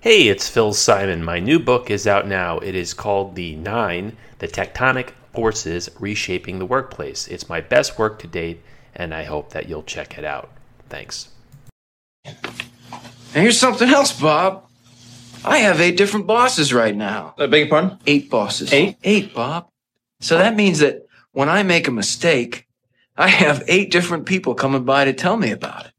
Hey, it's Phil Simon. My new book is out now. It is called The Nine The Tectonic Forces Reshaping the Workplace. It's my best work to date, and I hope that you'll check it out. Thanks. And here's something else, Bob. I have eight different bosses right now. I beg your pardon? Eight bosses. Eight? Eight, Bob. So that means that when I make a mistake, I have eight different people coming by to tell me about it.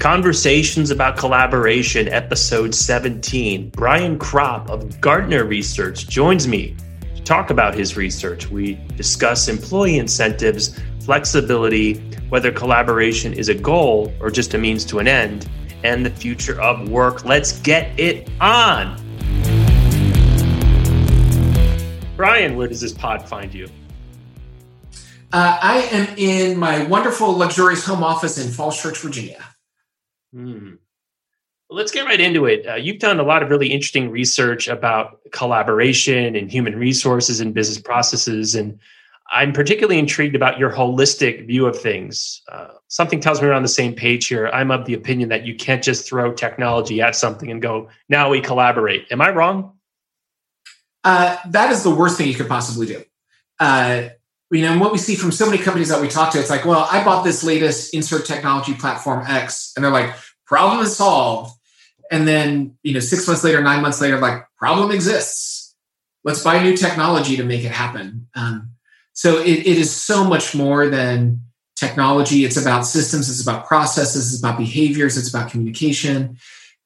Conversations about Collaboration, episode 17. Brian Kropp of Gartner Research joins me to talk about his research. We discuss employee incentives, flexibility, whether collaboration is a goal or just a means to an end, and the future of work. Let's get it on. Brian, where does this pod find you? Uh, I am in my wonderful, luxurious home office in Falls Church, Virginia. Hmm. Well, let's get right into it. Uh, you've done a lot of really interesting research about collaboration and human resources and business processes. And I'm particularly intrigued about your holistic view of things. Uh, something tells me we're on the same page here. I'm of the opinion that you can't just throw technology at something and go, now we collaborate. Am I wrong? Uh, that is the worst thing you could possibly do. Uh, you know, and what we see from so many companies that we talk to, it's like, well, I bought this latest insert technology platform X, and they're like, problem is solved. And then, you know, six months later, nine months later, like, problem exists. Let's buy new technology to make it happen. Um, so it, it is so much more than technology. It's about systems, it's about processes, it's about behaviors, it's about communication,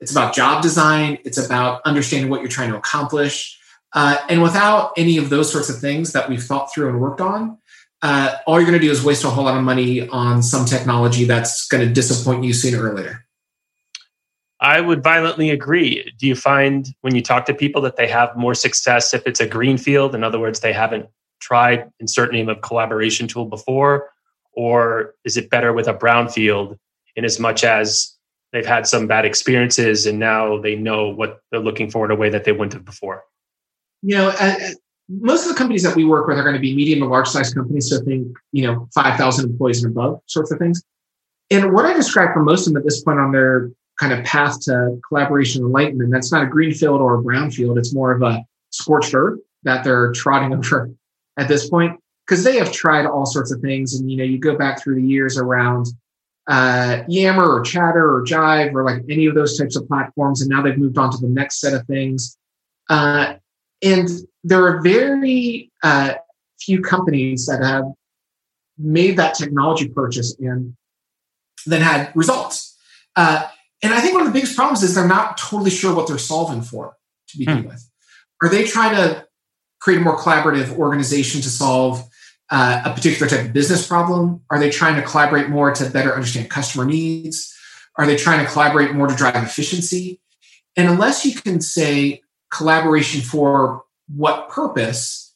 it's about job design, it's about understanding what you're trying to accomplish. Uh, and without any of those sorts of things that we've thought through and worked on, uh, all you're going to do is waste a whole lot of money on some technology that's going to disappoint you sooner or later. I would violently agree. Do you find when you talk to people that they have more success if it's a green field? In other words, they haven't tried insert name of collaboration tool before, or is it better with a brown field in as much as they've had some bad experiences and now they know what they're looking for in a way that they wouldn't have before? You know, uh, most of the companies that we work with are going to be medium to large size companies. So think, you know, 5,000 employees and above sorts of things. And what I describe for most of them at this point on their kind of path to collaboration enlightenment, that's not a green field or a brown field. It's more of a scorched earth that they're trotting over at this point because they have tried all sorts of things. And, you know, you go back through the years around uh, Yammer or Chatter or Jive or like any of those types of platforms. And now they've moved on to the next set of things. Uh, and there are very uh, few companies that have made that technology purchase and then had results. Uh, and I think one of the biggest problems is they're not totally sure what they're solving for to begin hmm. with. Are they trying to create a more collaborative organization to solve uh, a particular type of business problem? Are they trying to collaborate more to better understand customer needs? Are they trying to collaborate more to drive efficiency? And unless you can say, collaboration for what purpose,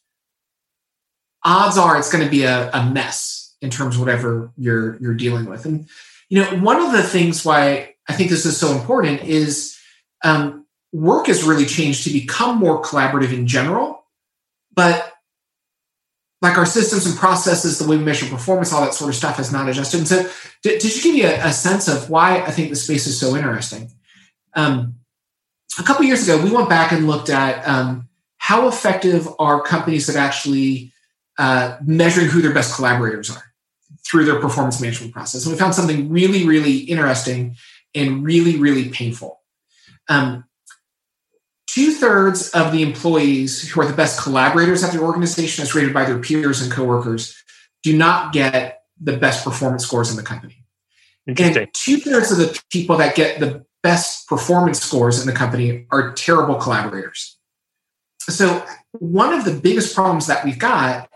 odds are it's going to be a, a mess in terms of whatever you're you're dealing with. And you know, one of the things why I think this is so important is um, work has really changed to become more collaborative in general, but like our systems and processes, the way we measure performance, all that sort of stuff has not adjusted. And so, did, did you give you a, a, sense of why I think the space is so interesting? Um, a couple years ago, we went back and looked at um, how effective are companies that actually uh, measuring who their best collaborators are through their performance management process. And we found something really, really interesting and really, really painful. Um, Two thirds of the employees who are the best collaborators at their organization, as rated by their peers and coworkers, do not get the best performance scores in the company. And two thirds of the people that get the best performance scores in the company are terrible collaborators. So, one of the biggest problems that we've got,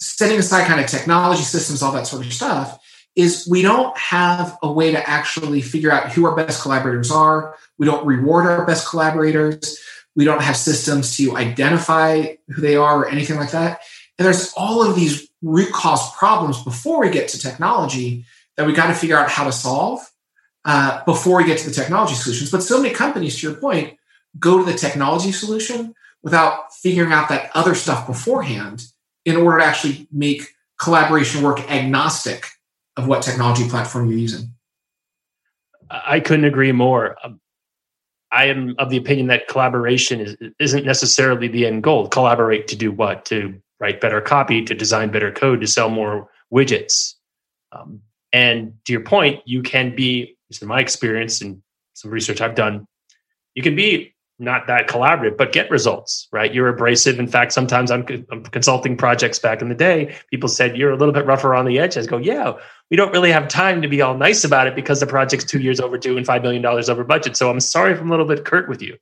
setting aside kind of technology systems, all that sort of stuff, is we don't have a way to actually figure out who our best collaborators are. We don't reward our best collaborators. We don't have systems to identify who they are or anything like that. And there's all of these root cause problems before we get to technology that we got to figure out how to solve uh, before we get to the technology solutions. But so many companies, to your point, go to the technology solution without figuring out that other stuff beforehand in order to actually make collaboration work agnostic of what technology platform you're using. I couldn't agree more. Um, I am of the opinion that collaboration is, isn't necessarily the end goal. Collaborate to do what? To write better copy, to design better code, to sell more widgets. Um, and to your point, you can be, in my experience and some research I've done, you can be not that collaborative, but get results, right? You're abrasive. In fact, sometimes I'm, I'm, consulting projects back in the day. People said you're a little bit rougher on the edge. I go, yeah, we don't really have time to be all nice about it because the project's two years overdue and $5 million over budget. So I'm sorry if I'm a little bit curt with you.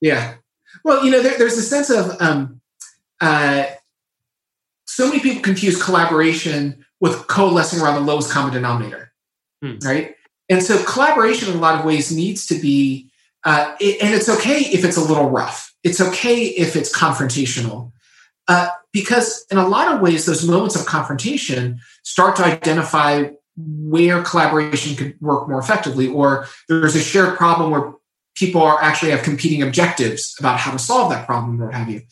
Yeah. Well, you know, there, there's a sense of um, uh, so many people confuse collaboration with coalescing around the lowest common denominator, hmm. right? And so collaboration in a lot of ways needs to be uh, it, and it's okay if it's a little rough. It's okay if it's confrontational. Uh, because in a lot of ways, those moments of confrontation start to identify where collaboration could work more effectively, or there's a shared problem where people are actually have competing objectives about how to solve that problem or what have you.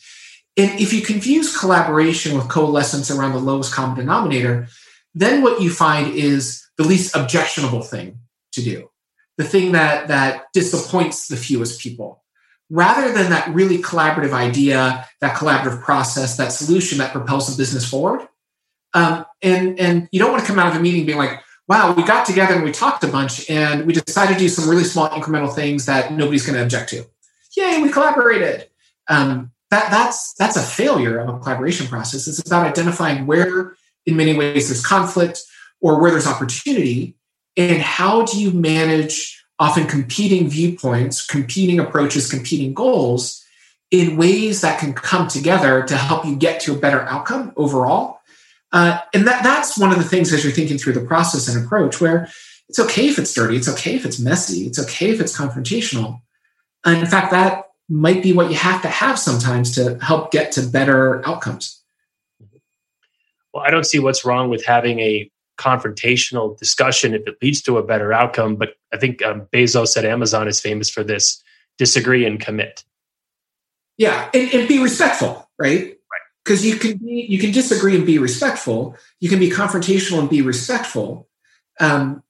And if you confuse collaboration with coalescence around the lowest common denominator, then what you find is the least objectionable thing to do. The thing that that disappoints the fewest people. Rather than that really collaborative idea that collaborative process that solution that propels the business forward um, and and you don't want to come out of a meeting being like wow we got together and we talked a bunch and we decided to do some really small incremental things that nobody's going to object to. Yay we collaborated. Um, that that's that's a failure of a collaboration process. It's about identifying where in many ways there's conflict or where there's opportunity and how do you manage often competing viewpoints, competing approaches, competing goals in ways that can come together to help you get to a better outcome overall? Uh, and that, that's one of the things as you're thinking through the process and approach, where it's okay if it's dirty, it's okay if it's messy, it's okay if it's confrontational. And in fact, that might be what you have to have sometimes to help get to better outcomes. Well, I don't see what's wrong with having a confrontational discussion if it leads to a better outcome. But I think um, Bezos at Amazon is famous for this disagree and commit. Yeah, and, and be respectful, right? Because you can be, you can disagree and be respectful. You can be confrontational and be respectful. Um,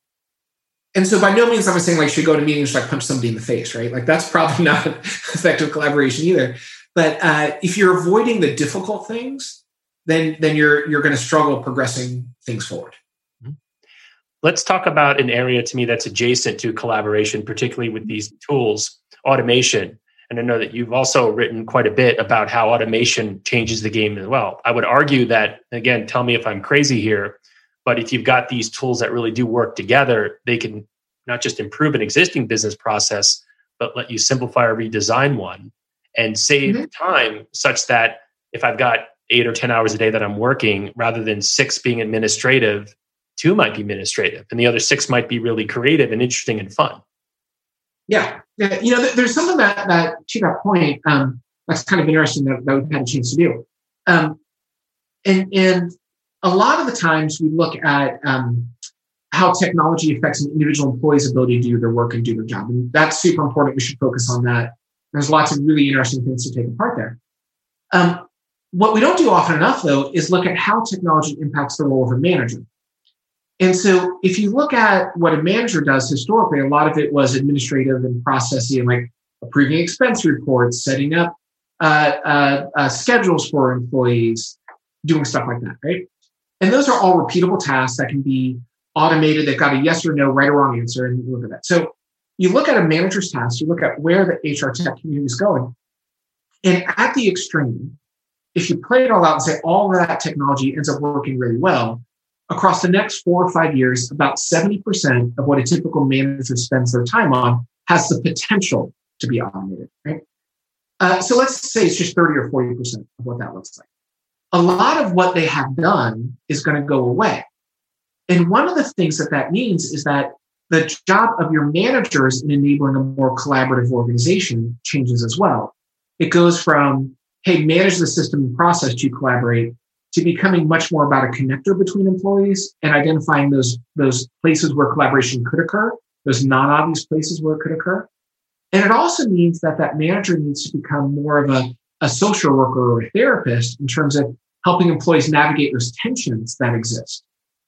and so by no means I'm saying like should go to meetings like punch somebody in the face, right? Like that's probably not effective collaboration either. But uh, if you're avoiding the difficult things, then then you're you're going to struggle progressing things forward. Let's talk about an area to me that's adjacent to collaboration, particularly with these tools, automation. And I know that you've also written quite a bit about how automation changes the game as well. I would argue that, again, tell me if I'm crazy here, but if you've got these tools that really do work together, they can not just improve an existing business process, but let you simplify or redesign one and save mm-hmm. time such that if I've got eight or 10 hours a day that I'm working, rather than six being administrative, two might be administrative and the other six might be really creative and interesting and fun. Yeah, you know there's something that that to that point um, that's kind of interesting that, that we've had a chance to do. Um, and and a lot of the times we look at um, how technology affects an individual employee's ability to do their work and do their job. And that's super important. We should focus on that. There's lots of really interesting things to take apart there. Um, what we don't do often enough though is look at how technology impacts the role of a manager and so if you look at what a manager does historically, a lot of it was administrative and processing, and like approving expense reports, setting up uh, uh, uh, schedules for employees, doing stuff like that, right? And those are all repeatable tasks that can be automated. They've got a yes or no, right or wrong answer, and look at that. So you look at a manager's task, you look at where the HR tech community is going. And at the extreme, if you play it all out and say all of that technology ends up working really well, across the next four or five years, about 70% of what a typical manager spends their time on has the potential to be automated, right? Uh, so let's say it's just 30 or 40% of what that looks like. A lot of what they have done is going to go away. And one of the things that that means is that the job of your managers in enabling a more collaborative organization changes as well. It goes from, hey, manage the system and process to collaborate to becoming much more about a connector between employees and identifying those, those places where collaboration could occur, those non-obvious places where it could occur. And it also means that that manager needs to become more of a, a social worker or a therapist in terms of helping employees navigate those tensions that exist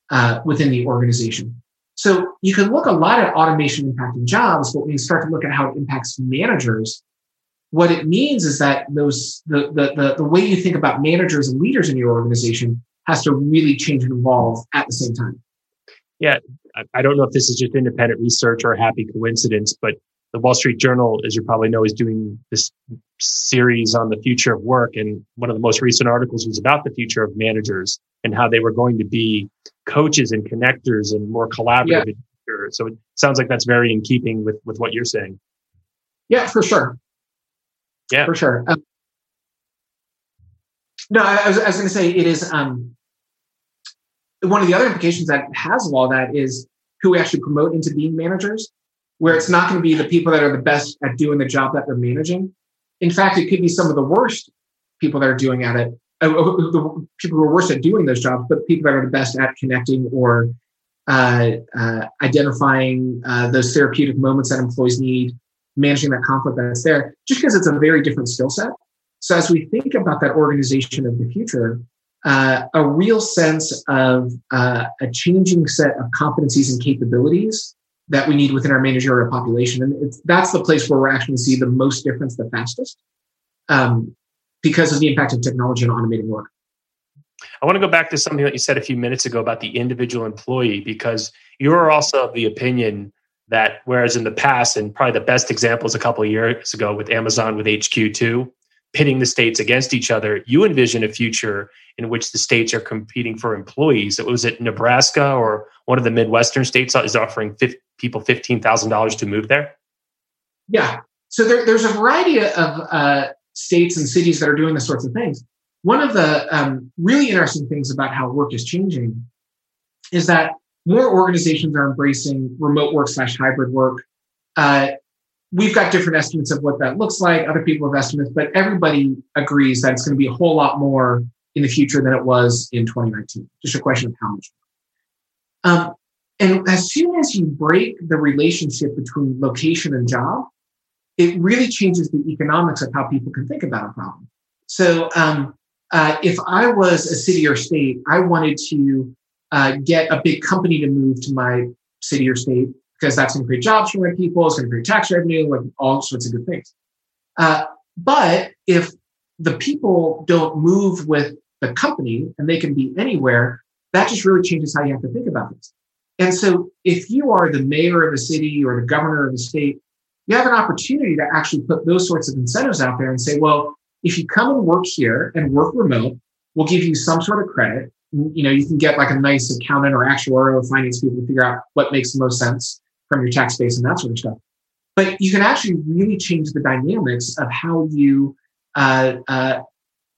uh, within the organization. So you can look a lot at automation impacting jobs, but when you start to look at how it impacts managers, what it means is that those the, the, the, the way you think about managers and leaders in your organization has to really change and evolve at the same time. Yeah, I don't know if this is just independent research or a happy coincidence, but the Wall Street Journal, as you probably know, is doing this series on the future of work. And one of the most recent articles was about the future of managers and how they were going to be coaches and connectors and more collaborative. Yeah. So it sounds like that's very in keeping with, with what you're saying. Yeah, for sure. Yeah, for sure. Um, no, I was, I was going to say it is um, one of the other implications that has of all that is who we actually promote into being managers, where it's not going to be the people that are the best at doing the job that they're managing. In fact, it could be some of the worst people that are doing at it, uh, the people who are worse at doing those jobs, but people that are the best at connecting or uh, uh, identifying uh, those therapeutic moments that employees need, managing that conflict that's there, just because it's a very different skill set. So as we think about that organization of the future, uh, a real sense of uh, a changing set of competencies and capabilities that we need within our managerial population. And that's the place where we're actually see the most difference the fastest um, because of the impact of technology and automating work. I want to go back to something that you said a few minutes ago about the individual employee, because you're also of the opinion that whereas in the past, and probably the best example is a couple of years ago with Amazon with HQ2, pitting the states against each other, you envision a future in which the states are competing for employees. Was it Nebraska or one of the Midwestern states is offering people $15,000 to move there? Yeah. So there, there's a variety of uh, states and cities that are doing the sorts of things. One of the um, really interesting things about how work is changing is that more organizations are embracing remote work slash hybrid work. Uh, we've got different estimates of what that looks like. Other people have estimates, but everybody agrees that it's going to be a whole lot more in the future than it was in 2019. Just a question of how much. Um, and as soon as you break the relationship between location and job, it really changes the economics of how people can think about a problem. So, um, uh, if I was a city or state, I wanted to uh, get a big company to move to my city or state because that's going to create jobs for my people. It's going to create tax revenue, like all sorts of good things. Uh, but if the people don't move with the company and they can be anywhere, that just really changes how you have to think about this. And so if you are the mayor of a city or the governor of a state, you have an opportunity to actually put those sorts of incentives out there and say, well, if you come and work here and work remote, we'll give you some sort of credit. You know, you can get like a nice accountant or actuarial finance people to figure out what makes the most sense from your tax base and that sort of stuff. But you can actually really change the dynamics of how you uh, uh,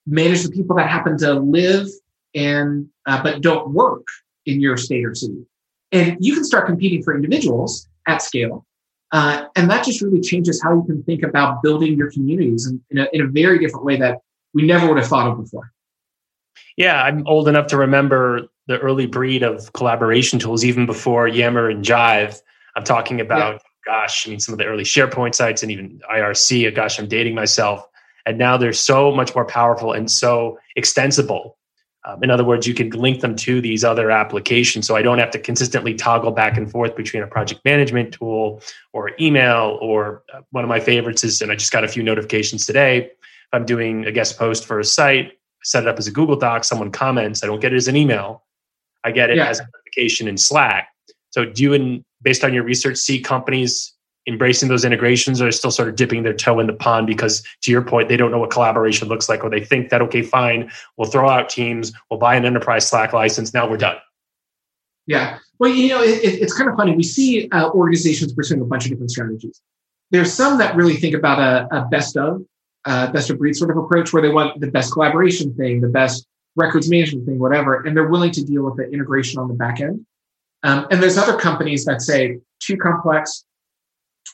manage the people that happen to live and uh, but don't work in your state or city. And you can start competing for individuals at scale. Uh, and that just really changes how you can think about building your communities in, in, a, in a very different way that we never would have thought of before. Yeah, I'm old enough to remember the early breed of collaboration tools, even before Yammer and Jive. I'm talking about, yeah. gosh, I mean, some of the early SharePoint sites and even IRC. Gosh, I'm dating myself. And now they're so much more powerful and so extensible. Um, in other words, you can link them to these other applications. So I don't have to consistently toggle back and forth between a project management tool or email. Or uh, one of my favorites is, and I just got a few notifications today. I'm doing a guest post for a site, set it up as a Google Doc, someone comments, I don't get it as an email. I get it yeah. as a notification in Slack. So do you, in, based on your research, see companies embracing those integrations or are still sort of dipping their toe in the pond because to your point they don't know what collaboration looks like or they think that okay fine we'll throw out teams we'll buy an enterprise slack license now we're done yeah well you know it, it's kind of funny we see uh, organizations pursuing a bunch of different strategies there's some that really think about a, a best of uh, best of breed sort of approach where they want the best collaboration thing the best records management thing whatever and they're willing to deal with the integration on the back end um, and there's other companies that say too complex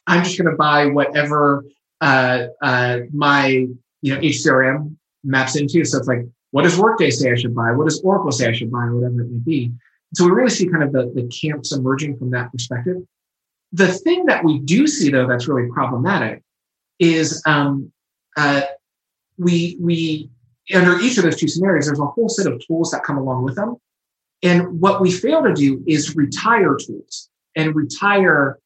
I'm just going to buy whatever uh, uh, my you know HCRM maps into. So it's like, what does Workday say I should buy? What does Oracle say I should buy, whatever it may be. So we really see kind of the, the camps emerging from that perspective. The thing that we do see though that's really problematic is um, uh, we we under each of those two scenarios, there's a whole set of tools that come along with them. And what we fail to do is retire tools and retire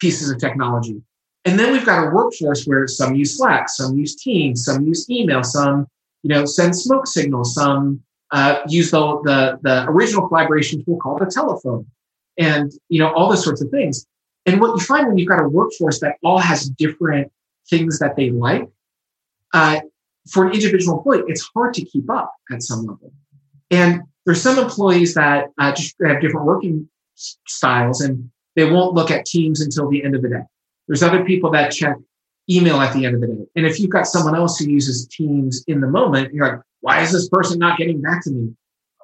pieces of technology. And then we've got a workforce where some use Slack, some use Teams, some use email, some you know send smoke signals, some uh, use the, the the original collaboration tool called the telephone, and you know all those sorts of things. And what you find when you've got a workforce that all has different things that they like, uh, for an individual employee, it's hard to keep up at some level. And there's some employees that uh, just have different working styles and they won't look at Teams until the end of the day. There's other people that check email at the end of the day. And if you've got someone else who uses Teams in the moment, you're like, why is this person not getting back to me?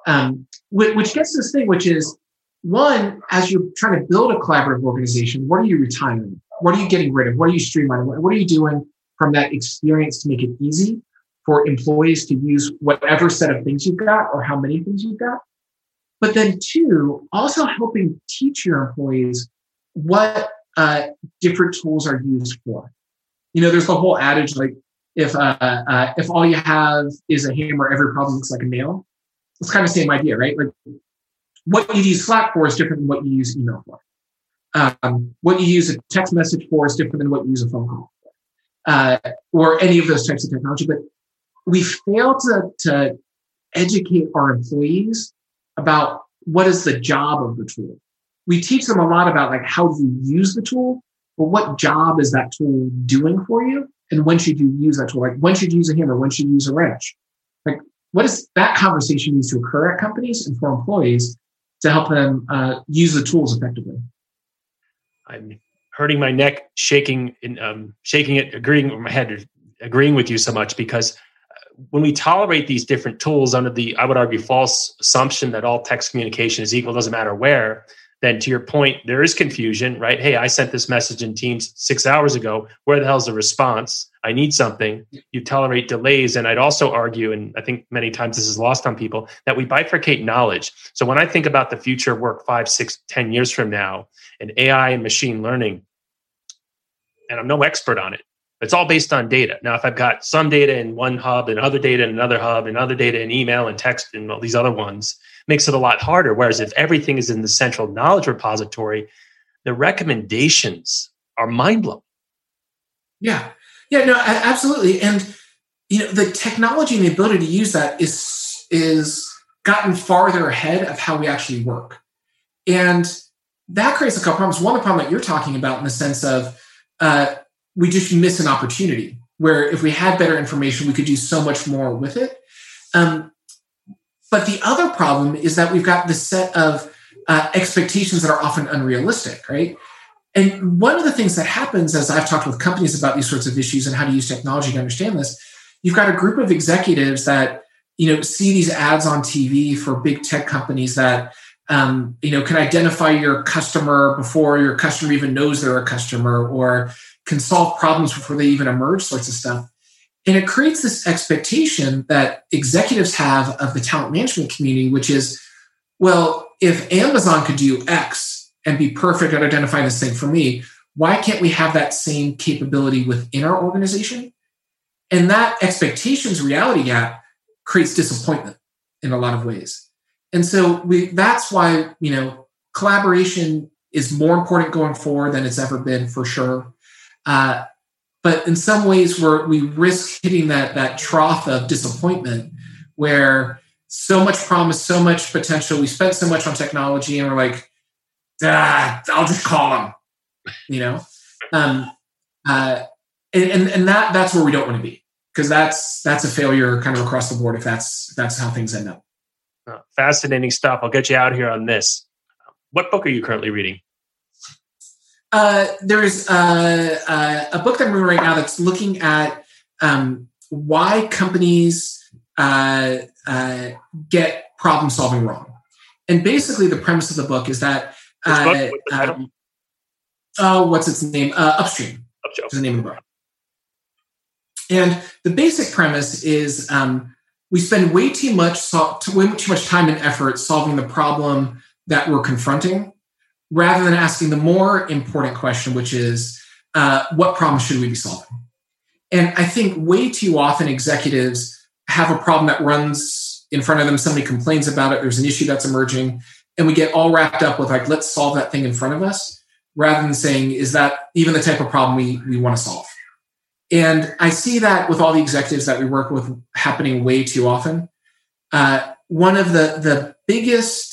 Um, which gets this thing, which is one, as you're trying to build a collaborative organization, what are you retiring? What are you getting rid of? What are you streamlining? What are you doing from that experience to make it easy for employees to use whatever set of things you've got or how many things you've got? But then, two, also helping teach your employees what uh, different tools are used for. You know, there's the whole adage like if uh, uh, if all you have is a hammer, every problem looks like a nail. It's kind of the same idea, right? Like what you use Slack for is different than what you use email for. Um, what you use a text message for is different than what you use a phone call uh, or any of those types of technology. But we fail to, to educate our employees about what is the job of the tool. We teach them a lot about like how do you use the tool, but what job is that tool doing for you? And when should you use that tool? Like when should you use a hammer? When should you use a wrench? Like what is that conversation needs to occur at companies and for employees to help them uh, use the tools effectively? I'm hurting my neck, shaking, in, um, shaking it, agreeing with my head, agreeing with you so much because when we tolerate these different tools under the, I would argue, false assumption that all text communication is equal, doesn't matter where, then to your point, there is confusion, right? Hey, I sent this message in Teams six hours ago. Where the hell's the response? I need something. You tolerate delays. And I'd also argue, and I think many times this is lost on people, that we bifurcate knowledge. So when I think about the future of work five, six, ten years from now, and AI and machine learning, and I'm no expert on it, it's all based on data. Now, if I've got some data in one hub and other data in another hub and other data in email and text and all these other ones, makes it a lot harder. Whereas if everything is in the central knowledge repository, the recommendations are mind blowing. Yeah. Yeah, no, absolutely. And you know, the technology and the ability to use that is is gotten farther ahead of how we actually work. And that creates a couple problems. One, the problem that you're talking about in the sense of uh, we just miss an opportunity where if we had better information, we could do so much more with it. Um, but the other problem is that we've got this set of uh, expectations that are often unrealistic, right? And one of the things that happens as I've talked with companies about these sorts of issues and how to use technology to understand this, you've got a group of executives that you know see these ads on TV for big tech companies that um, you know can identify your customer before your customer even knows they're a customer, or can solve problems before they even emerge, sorts of stuff. And it creates this expectation that executives have of the talent management community, which is, well, if Amazon could do X and be perfect at identifying this thing for me, why can't we have that same capability within our organization? And that expectations reality gap creates disappointment in a lot of ways. And so we that's why, you know, collaboration is more important going forward than it's ever been for sure. Uh, but in some ways, we're, we risk hitting that that trough of disappointment where so much promise, so much potential. We spent so much on technology, and we're like, ah, I'll just call them, you know. Um, uh, and, and and that that's where we don't want to be because that's that's a failure kind of across the board if that's that's how things end up. Oh, fascinating stuff. I'll get you out here on this. What book are you currently reading? Uh, there's uh, uh, a book that I'm reading right now that's looking at um, why companies uh, uh, get problem solving wrong. And basically, the premise of the book is that. Uh, um, oh, what's its name? Upstream. Upstream. Is the name of the book. And the basic premise is um, we spend way too much so- way too much time and effort solving the problem that we're confronting rather than asking the more important question, which is uh, what problem should we be solving? And I think way too often executives have a problem that runs in front of them, somebody complains about it, there's an issue that's emerging, and we get all wrapped up with like, let's solve that thing in front of us, rather than saying, is that even the type of problem we, we want to solve? And I see that with all the executives that we work with happening way too often. Uh, one of the, the biggest,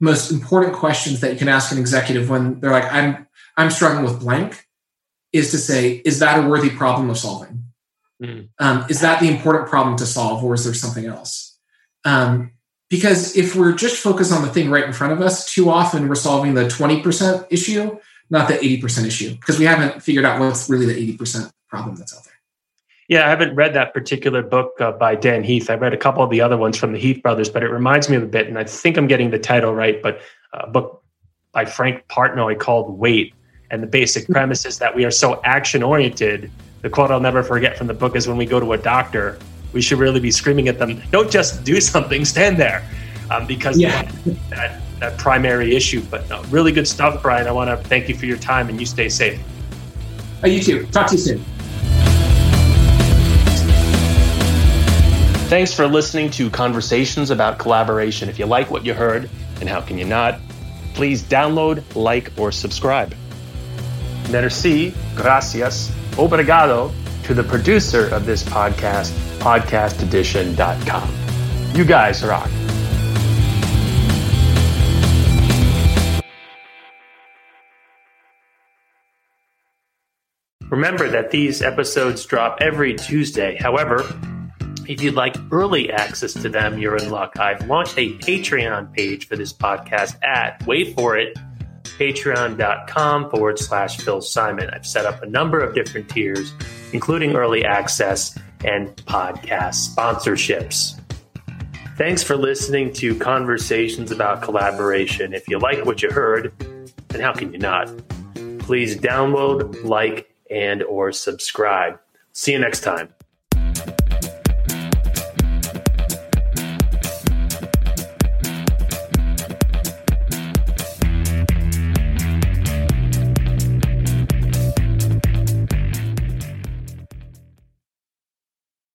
most important questions that you can ask an executive when they're like, I'm, I'm struggling with blank is to say, is that a worthy problem of solving? Mm. Um, is that the important problem to solve, or is there something else? Um, because if we're just focused on the thing right in front of us, too often we're solving the 20% issue, not the 80% issue, because we haven't figured out what's really the 80% problem that's out there. Yeah, I haven't read that particular book uh, by Dan Heath. I've read a couple of the other ones from the Heath brothers, but it reminds me of a bit, and I think I'm getting the title right, but a book by Frank Partnoy called Wait. And the basic premise is that we are so action oriented. The quote I'll never forget from the book is when we go to a doctor, we should really be screaming at them, don't just do something, stand there. Um, because yeah. that, that primary issue. But no, really good stuff, Brian. I want to thank you for your time and you stay safe. Oh, you too. Talk to you soon. Thanks for listening to Conversations about Collaboration. If you like what you heard, and how can you not, please download, like, or subscribe. Merci, gracias, obrigado to the producer of this podcast, podcastedition.com. You guys rock. Remember that these episodes drop every Tuesday. However, if you'd like early access to them, you're in luck. I've launched a Patreon page for this podcast at, wait for it, patreon.com forward slash Phil Simon. I've set up a number of different tiers, including early access and podcast sponsorships. Thanks for listening to Conversations about Collaboration. If you like what you heard, then how can you not? Please download, like, and or subscribe. See you next time.